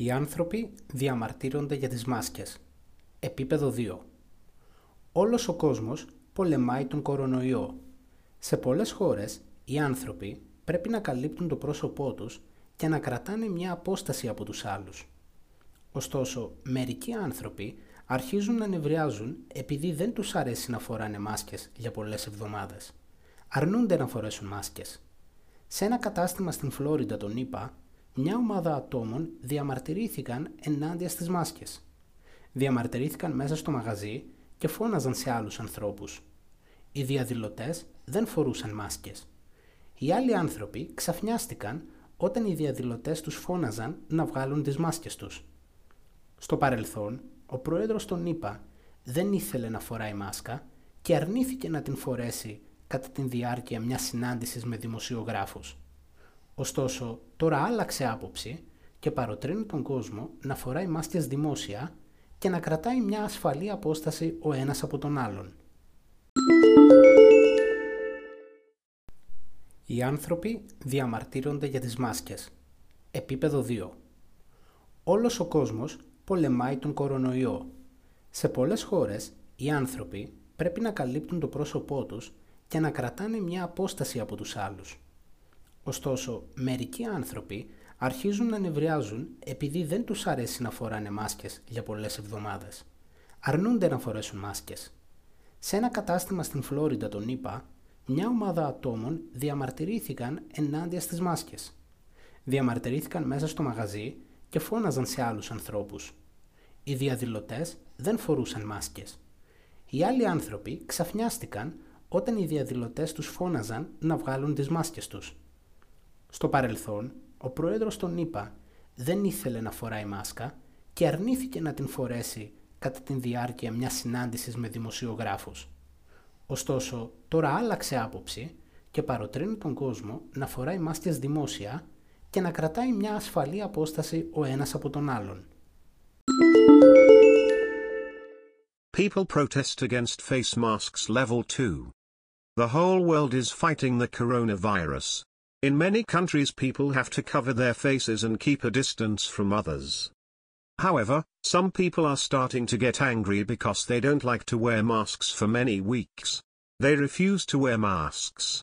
Οι άνθρωποι διαμαρτύρονται για τις μάσκες. Επίπεδο 2. Όλος ο κόσμος πολεμάει τον κορονοϊό. Σε πολλές χώρες, οι άνθρωποι πρέπει να καλύπτουν το πρόσωπό τους και να κρατάνε μια απόσταση από τους άλλους. Ωστόσο, μερικοί άνθρωποι αρχίζουν να νευριάζουν επειδή δεν τους αρέσει να φοράνε μάσκες για πολλές εβδομάδες. Αρνούνται να φορέσουν μάσκες. Σε ένα κατάστημα στην Φλόριντα τον είπα, μια ομάδα ατόμων διαμαρτυρήθηκαν ενάντια στις μάσκες. Διαμαρτυρήθηκαν μέσα στο μαγαζί και φώναζαν σε άλλους ανθρώπους. Οι διαδηλωτές δεν φορούσαν μάσκες. Οι άλλοι άνθρωποι ξαφνιάστηκαν όταν οι διαδηλωτές τους φώναζαν να βγάλουν τις μάσκες τους. Στο παρελθόν, ο πρόεδρος των ΗΠΑ δεν ήθελε να φοράει μάσκα και αρνήθηκε να την φορέσει κατά την διάρκεια μιας συνάντησης με δημοσιογράφους. Ωστόσο, τώρα άλλαξε άποψη και παροτρύνει τον κόσμο να φοράει μάσκες δημόσια και να κρατάει μια ασφαλή απόσταση ο ένας από τον άλλον. Οι άνθρωποι διαμαρτύρονται για τις μάσκες. Επίπεδο 2. Όλος ο κόσμος πολεμάει τον κορονοϊό. Σε πολλές χώρες, οι άνθρωποι πρέπει να καλύπτουν το πρόσωπό τους και να κρατάνε μια απόσταση από τους άλλους. Ωστόσο, μερικοί άνθρωποι αρχίζουν να νευριάζουν επειδή δεν τους αρέσει να φοράνε μάσκες για πολλές εβδομάδες. Αρνούνται να φορέσουν μάσκες. Σε ένα κατάστημα στην Φλόριντα τον είπα, μια ομάδα ατόμων διαμαρτυρήθηκαν ενάντια στις μάσκες. Διαμαρτυρήθηκαν μέσα στο μαγαζί και φώναζαν σε άλλους ανθρώπους. Οι διαδηλωτές δεν φορούσαν μάσκες. Οι άλλοι άνθρωποι ξαφνιάστηκαν όταν οι διαδηλωτές τους φώναζαν να βγάλουν τις μάσκες τους. Στο παρελθόν, ο πρόεδρος των ΗΠΑ δεν ήθελε να φοράει μάσκα και αρνήθηκε να την φορέσει κατά την διάρκεια μιας συνάντησης με δημοσιογράφους. Ωστόσο, τώρα άλλαξε άποψη και παροτρύνει τον κόσμο να φοράει μάσκες δημόσια και να κρατάει μια ασφαλή απόσταση ο ένας από τον άλλον. People protest against face masks level 2. The whole world is fighting the coronavirus. In many countries people have to cover their faces and keep a distance from others. However, some people are starting to get angry because they don't like to wear masks for many weeks. They refuse to wear masks.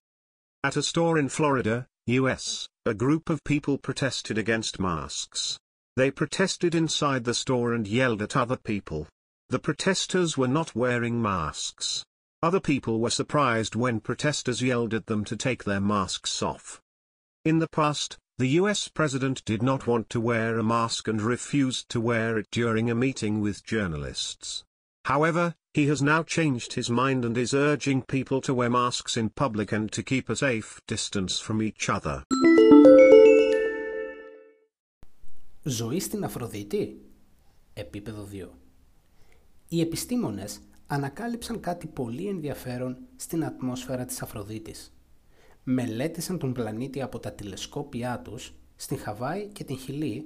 At a store in Florida, US, a group of people protested against masks. They protested inside the store and yelled at other people. The protesters were not wearing masks. Other people were surprised when protesters yelled at them to take their masks off. In the past, the US president did not want to wear a mask and refused to wear it during a meeting with journalists. However, he has now changed his mind and is urging people to wear masks in public and to keep a safe distance from each other. Ζωή στην Αφροδίτη. Επίπεδο 2. Οι επιστήμονες ανακάλυψαν κάτι πολύ ενδιαφέρον στην ατμόσφαιρα της Αφροδίτης. Μελέτησαν τον πλανήτη από τα τηλεσκόπια τους στην Χαβάη και την Χιλή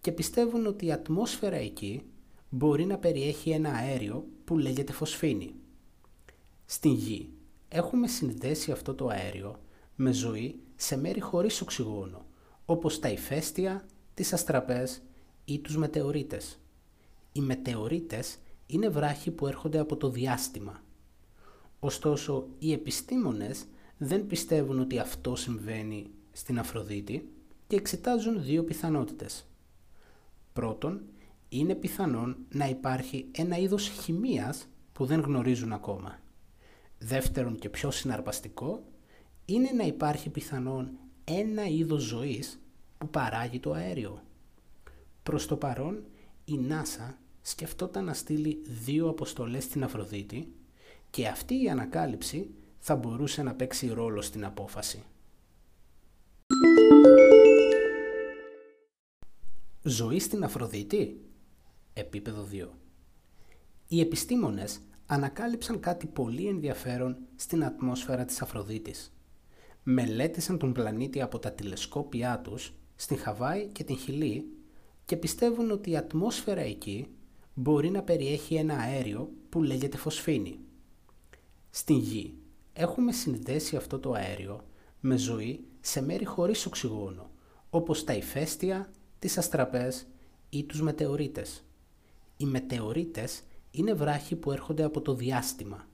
και πιστεύουν ότι η ατμόσφαιρα εκεί μπορεί να περιέχει ένα αέριο που λέγεται φωσφίνη. Στην Γη έχουμε συνδέσει αυτό το αέριο με ζωή σε μέρη χωρίς οξυγόνο, όπως τα ηφαίστεια, τις αστραπές ή τους μετεωρίτες. Οι μετεωρίτες είναι βράχοι που έρχονται από το διάστημα. Ωστόσο, οι επιστήμονες δεν πιστεύουν ότι αυτό συμβαίνει στην Αφροδίτη και εξετάζουν δύο πιθανότητες. Πρώτον, είναι πιθανόν να υπάρχει ένα είδος χημείας που δεν γνωρίζουν ακόμα. Δεύτερον και πιο συναρπαστικό, είναι να υπάρχει πιθανόν ένα είδος ζωής που παράγει το αέριο. Προς το παρόν, η NASA σκεφτόταν να στείλει δύο αποστολές στην Αφροδίτη και αυτή η ανακάλυψη θα μπορούσε να παίξει ρόλο στην απόφαση. Ζωή στην Αφροδίτη; Επίπεδο 2. Οι επιστήμονες ανακάλυψαν κάτι πολύ ενδιαφέρον στην ατμόσφαιρα της Αφροδίτης. Μελέτησαν τον πλανήτη από τα τηλεσκόπια τους στην Χαβάη και την Χιλή και πιστεύουν ότι η ατμόσφαιρα εκεί μπορεί να περιέχει ένα αέριο που λέγεται φωσφίνη. Στην Γη έχουμε συνδέσει αυτό το αέριο με ζωή σε μέρη χωρίς οξυγόνο, όπως τα ηφαίστεια, τις αστραπές ή τους μετεωρίτες. Οι μετεωρίτες είναι βράχοι που έρχονται από το διάστημα.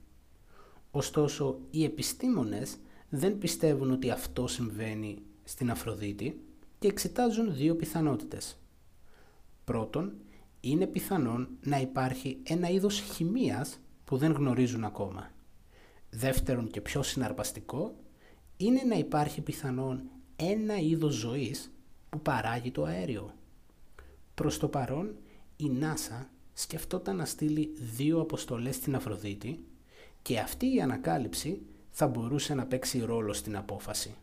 Ωστόσο, οι επιστήμονες δεν πιστεύουν ότι αυτό συμβαίνει στην Αφροδίτη και εξετάζουν δύο πιθανότητες. Πρώτον, είναι πιθανόν να υπάρχει ένα είδος χημείας που δεν γνωρίζουν ακόμα. Δεύτερον και πιο συναρπαστικό, είναι να υπάρχει πιθανόν ένα είδος ζωής που παράγει το αέριο. Προς το παρόν, η NASA σκεφτόταν να στείλει δύο αποστολές στην Αφροδίτη και αυτή η ανακάλυψη θα μπορούσε να παίξει ρόλο στην απόφαση.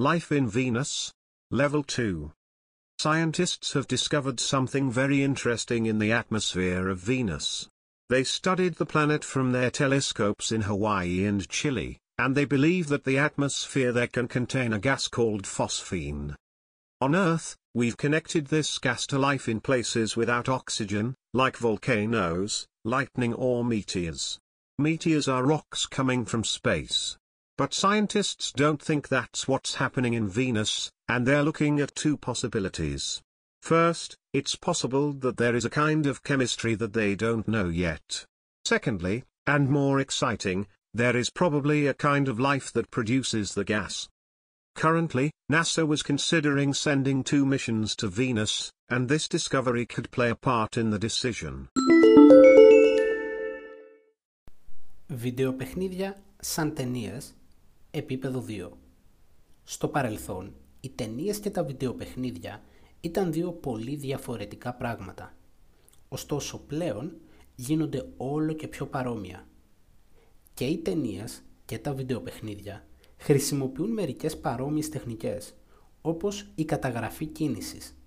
Life in Venus, Level 2 Scientists have discovered something very interesting in the atmosphere of Venus. They studied the planet from their telescopes in Hawaii and Chile, and they believe that the atmosphere there can contain a gas called phosphine. On Earth, we've connected this gas to life in places without oxygen, like volcanoes, lightning or meteors. Meteors are rocks coming from space. But scientists don't think that's what's happening in Venus, and they're looking at two possibilities. First, it's possible that there is a kind of chemistry that they don't know yet. Secondly, and more exciting, there is probably a kind of life that produces the gas. Currently, NASA was considering sending two missions to Venus, and this discovery could play a part in the decision. Βιντεοπαιχνίδια σαν ταινίες Επίπεδο 2 Στο παρελθόν, οι ταινίες και τα βιντεοπαιχνίδια ήταν δύο πολύ διαφορετικά πράγματα. Ωστόσο πλέον γίνονται όλο και πιο παρόμοια. Και οι ταινίες και τα βιντεοπαιχνίδια χρησιμοποιούν μερικές παρόμοιες τεχνικές, όπως η καταγραφή κίνησης.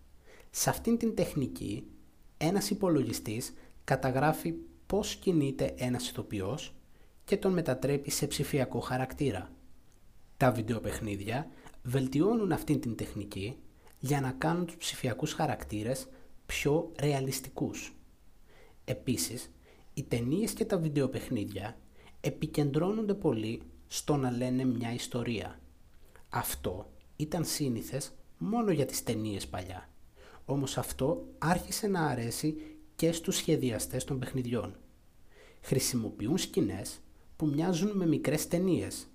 Σε αυτήν την τεχνική, ένας υπολογιστής καταγράφει πώς κινείται ένας ηθοποιός και τον μετατρέπει σε ψηφιακό χαρακτήρα. Τα βιντεοπαιχνίδια βελτιώνουν αυτήν την τεχνική για να κάνουν τους ψηφιακούς χαρακτήρες πιο ρεαλιστικούς. Επίσης, οι ταινίες και τα βιντεοπαιχνίδια επικεντρώνονται πολύ στο να λένε μια ιστορία. Αυτό ήταν σύνηθες μόνο για τις ταινίες παλιά. Όμως αυτό άρχισε να αρέσει και στους σχεδιαστές των παιχνιδιών. Χρησιμοποιούν σκηνές που μοιάζουν με μικρές ταινίες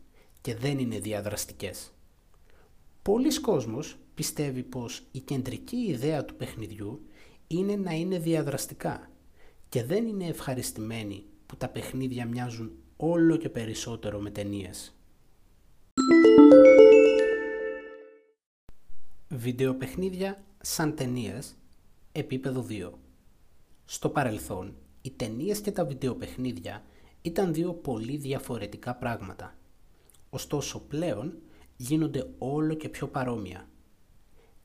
και δεν είναι διαδραστικές. Πολλοί κόσμος πιστεύει πως η κεντρική ιδέα του παιχνιδιού είναι να είναι διαδραστικά και δεν είναι ευχαριστημένοι που τα παιχνίδια μοιάζουν όλο και περισσότερο με ταινίες. Βιντεοπαιχνίδια σαν ταινίες επίπεδο 2 Στο παρελθόν, οι ταινίες και τα βιντεοπαιχνίδια ήταν δύο πολύ διαφορετικά πράγματα. Ωστόσο πλέον γίνονται όλο και πιο παρόμοια.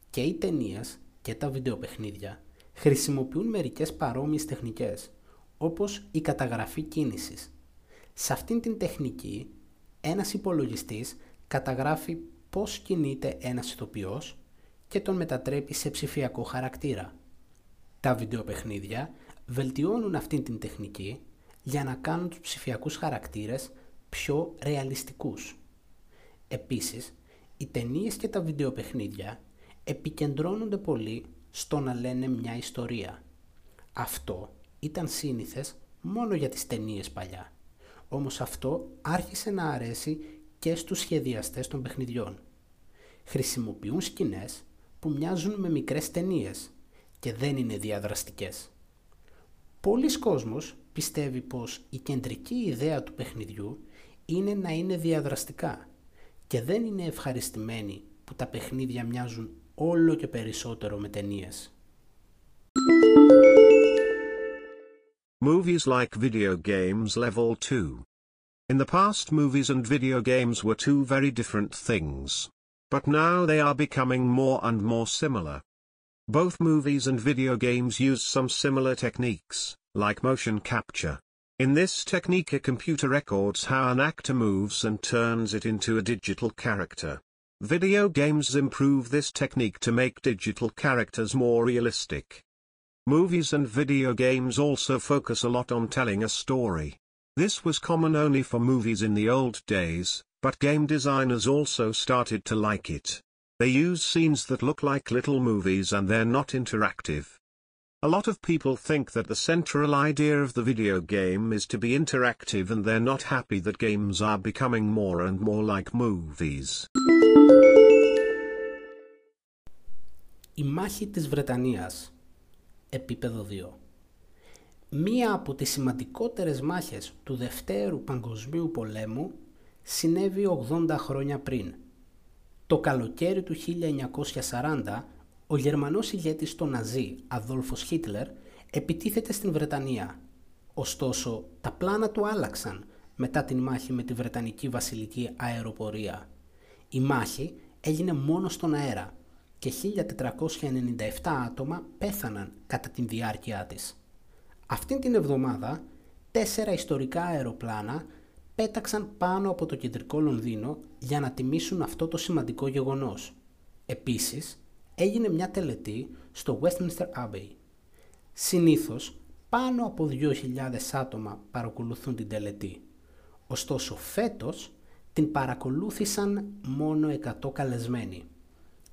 Και οι ταινίες και τα βιντεοπαιχνίδια χρησιμοποιούν μερικές παρόμοιες τεχνικές, όπως η καταγραφή κίνησης. Σε αυτήν την τεχνική, ένας υπολογιστής καταγράφει πώς κινείται ένας ηθοποιός και τον μετατρέπει σε ψηφιακό χαρακτήρα. Τα βιντεοπαιχνίδια βελτιώνουν αυτήν την τεχνική για να κάνουν τους ψηφιακούς χαρακτήρες πιο ρεαλιστικούς. Επίσης, οι ταινίες και τα βιντεοπαιχνίδια επικεντρώνονται πολύ στο να λένε μια ιστορία. Αυτό ήταν σύνηθες μόνο για τις ταινίες παλιά. Όμως αυτό άρχισε να αρέσει και στους σχεδιαστές των παιχνιδιών. Χρησιμοποιούν σκηνές που μοιάζουν με μικρές ταινίες και δεν είναι διαδραστικές. Πολλοί κόσμος πιστεύει πως η κεντρική ιδέα του παιχνιδιού είναι να είναι διαδραστικά και δεν είναι ευχαριστημένοι που τα παιχνίδια μοιάζουν όλο και περισσότερο με ταινίες. Movies like video games level 2. In the past movies and video games were two very different things. But now they are becoming more and more similar. Both movies and video games use some similar techniques, like motion capture. In this technique a computer records how an actor moves and turns it into a digital character. Video games improve this technique to make digital characters more realistic. Movies and video games also focus a lot on telling a story. This was common only for movies in the old days, but game designers also started to like it. They use scenes that look like little movies and they're not interactive. A lot of people think that the central idea of the video game is to be interactive and they're not happy that games are becoming more and more like movies. Η μάχη της Βρετανίας επίπεδο 2. Μία από τις σημαντικότερες μάχες του Δευτέρου Παγκοσμίου Πολέμου συνέβη 80 χρόνια πριν. Το καλοκαίρι του 1940, ο Γερμανός ηγέτης των Ναζί, Αδόλφος Χίτλερ, επιτίθεται στην Βρετανία. Ωστόσο, τα πλάνα του άλλαξαν μετά την μάχη με τη Βρετανική Βασιλική Αεροπορία. Η μάχη έγινε μόνο στον αέρα και 1497 άτομα πέθαναν κατά την διάρκεια της. Αυτήν την εβδομάδα, τέσσερα ιστορικά αεροπλάνα πέταξαν πάνω από το κεντρικό Λονδίνο για να τιμήσουν αυτό το σημαντικό γεγονός. Επίσης, έγινε μια τελετή στο Westminster Abbey. Συνήθως, πάνω από 2.000 άτομα παρακολουθούν την τελετή. Ωστόσο, φέτος την παρακολούθησαν μόνο 100 καλεσμένοι.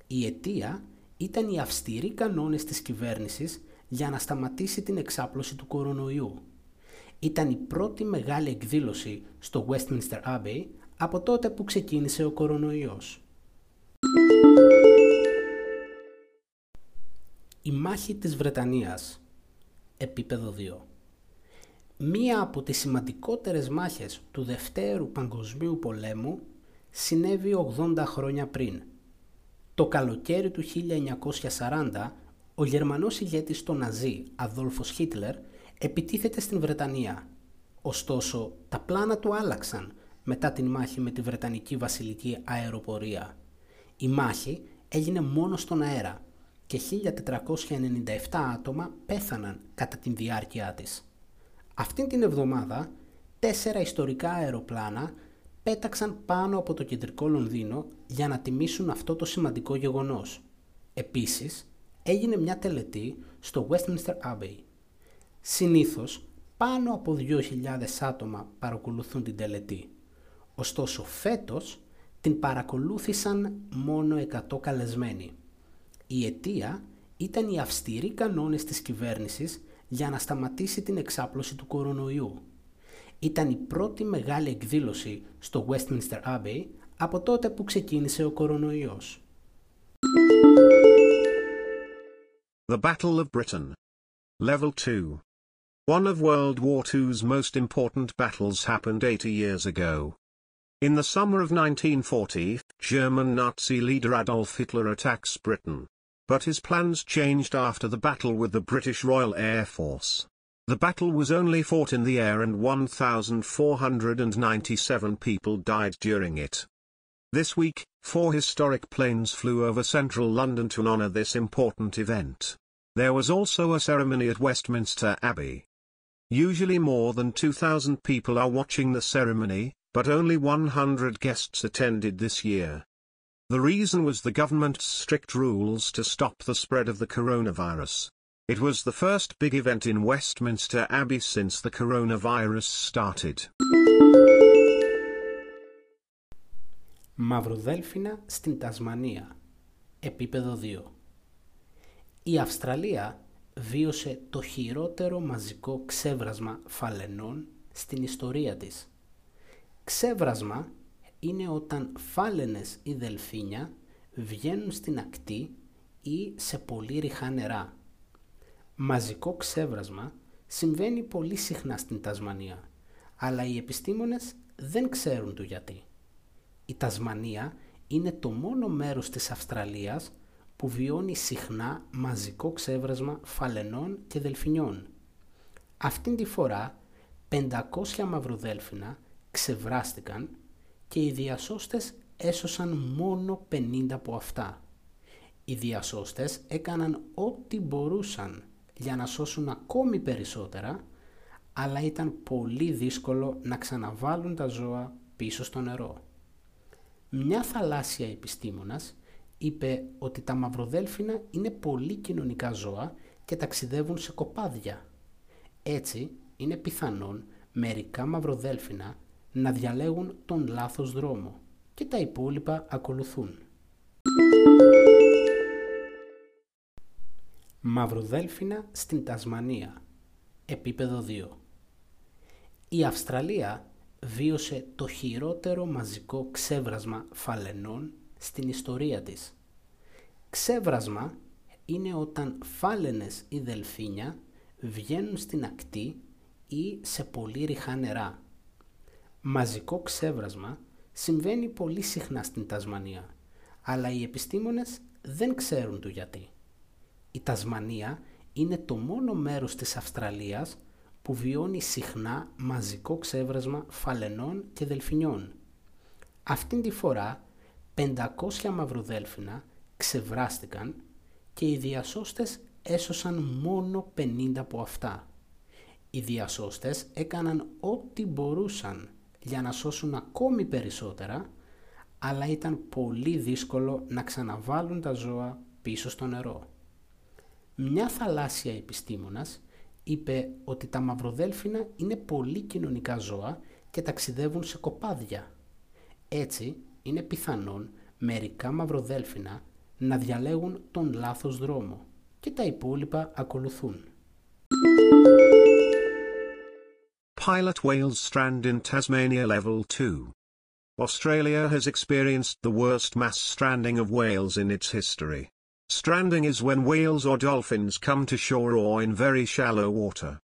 Η αιτία ήταν οι αυστηροί κανόνες της κυβέρνησης για να σταματήσει την εξάπλωση του κορονοϊού. Ήταν η πρώτη μεγάλη εκδήλωση στο Westminster Abbey από τότε που ξεκίνησε ο κορονοϊός. Η μάχη της Βρετανίας Επίπεδο 2 Μία από τις σημαντικότερες μάχες του Δευτέρου Παγκοσμίου Πολέμου συνέβη 80 χρόνια πριν – το καλοκαίρι του 1940, ο Γερμανός ηγέτης των Ναζί, Αδόλφος Χίτλερ, επιτίθεται στην Βρετανία. Ωστόσο, τα πλάνα του άλλαξαν μετά την μάχη με τη Βρετανική Βασιλική Αεροπορία. Η μάχη έγινε μόνο στον αέρα και 1497 άτομα πέθαναν κατά την διάρκεια της. Αυτήν την εβδομάδα, τέσσερα ιστορικά αεροπλάνα πέταξαν πάνω από το κεντρικό Λονδίνο για να τιμήσουν αυτό το σημαντικό γεγονός. Επίσης, έγινε μια τελετή στο Westminster Abbey. Συνήθως, πάνω από 2.000 άτομα παρακολουθούν την τελετή. Ωστόσο, φέτος την παρακολούθησαν μόνο 100 καλεσμένοι. Η αιτία ήταν οι αυστηροί κανόνες της κυβέρνησης για να σταματήσει την εξάπλωση του κορονοϊού ήταν η πρώτη μεγάλη εκδήλωση στο Westminster Abbey από τότε που ξεκίνησε ο κορονοϊός. The Battle of Britain Level 2 One of World War II's most important battles happened 80 years ago. In the summer of 1940, German Nazi leader Adolf Hitler attacks Britain. But his plans changed after the battle with the British Royal Air Force. The battle was only fought in the air and 1,497 people died during it. This week, four historic planes flew over central London to honour this important event. There was also a ceremony at Westminster Abbey. Usually more than 2,000 people are watching the ceremony, but only 100 guests attended this year. The reason was the government's strict rules to stop the spread of the coronavirus. It was the first big event in Westminster Abbey since the coronavirus started. Μαυροδέλφινα στην Τασμανία. Επίπεδο 2. Η Αυστραλία βίωσε το χειρότερο μαζικό ξέβρασμα φαλενών στην ιστορία της. Ξέβρασμα είναι όταν φάλαινες ή δελφίνια βγαίνουν στην ακτή ή σε πολύ ρηχά νερά μαζικό ξέβρασμα συμβαίνει πολύ συχνά στην Τασμανία, αλλά οι επιστήμονες δεν ξέρουν το γιατί. Η Τασμανία είναι το μόνο μέρος της Αυστραλίας που βιώνει συχνά μαζικό ξέβρασμα φαλενών και δελφινιών. Αυτήν τη φορά 500 μαυροδέλφινα ξεβράστηκαν και οι διασώστες έσωσαν μόνο 50 από αυτά. Οι διασώστες έκαναν ό,τι μπορούσαν για να σώσουν ακόμη περισσότερα, αλλά ήταν πολύ δύσκολο να ξαναβάλουν τα ζώα πίσω στο νερό. Μια θαλάσσια επιστήμονας είπε ότι τα μαυροδέλφινα είναι πολύ κοινωνικά ζώα και ταξιδεύουν σε κοπάδια. Έτσι, είναι πιθανόν μερικά μαυροδέλφινα να διαλέγουν τον λάθος δρόμο και τα υπόλοιπα ακολουθούν. Μαυροδέλφινα στην Τασμανία Επίπεδο 2 Η Αυστραλία βίωσε το χειρότερο μαζικό ξέβρασμα φαλενών στην ιστορία της. Ξέβρασμα είναι όταν φάλαινες ή δελφίνια βγαίνουν στην ακτή ή σε πολύ ρηχά νερά. Μαζικό ξέβρασμα συμβαίνει πολύ συχνά στην Τασμανία, αλλά οι επιστήμονες δεν ξέρουν το γιατί. Η Τασμανία είναι το μόνο μέρος της Αυστραλίας που βιώνει συχνά μαζικό ξέβρασμα φαλενών και δελφινιών. Αυτήν τη φορά 500 μαυροδέλφινα ξεβράστηκαν και οι διασώστες έσωσαν μόνο 50 από αυτά. Οι διασώστες έκαναν ό,τι μπορούσαν για να σώσουν ακόμη περισσότερα, αλλά ήταν πολύ δύσκολο να ξαναβάλουν τα ζώα πίσω στο νερό. Μια θαλάσσια επιστήμονας είπε ότι τα μαυροδέλφινα είναι πολύ κοινωνικά ζώα και ταξιδεύουν σε κοπάδια. Έτσι, είναι πιθανόν μερικά μαυροδέλφινα να διαλέγουν τον λάθος δρόμο και τα υπόλοιπα ακολουθούν. Pilot whales strand in Tasmania Level 2. Australia has experienced the worst mass stranding of whales in its history. Stranding is when whales or dolphins come to shore or in very shallow water.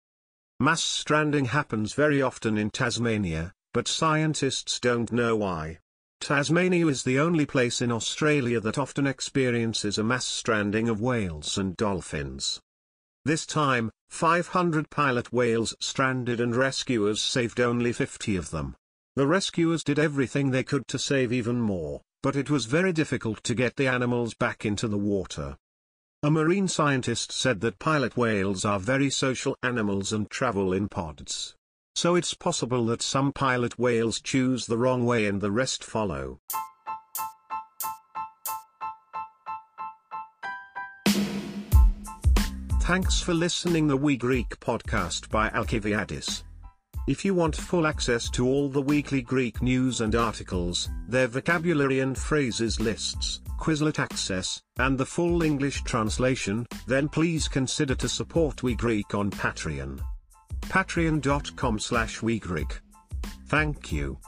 Mass stranding happens very often in Tasmania, but scientists don't know why. Tasmania is the only place in Australia that often experiences a mass stranding of whales and dolphins. This time, 500 pilot whales stranded and rescuers saved only 50 of them. The rescuers did everything they could to save even more but it was very difficult to get the animals back into the water. A marine scientist said that pilot whales are very social animals and travel in pods. So it's possible that some pilot whales choose the wrong way and the rest follow. Thanks for listening the We Greek podcast by Alcibiadis. If you want full access to all the weekly Greek news and articles, their vocabulary and phrases lists, Quizlet access, and the full English translation, then please consider to support We Greek on Patreon. Patreon.com slash WeGreek. Thank you.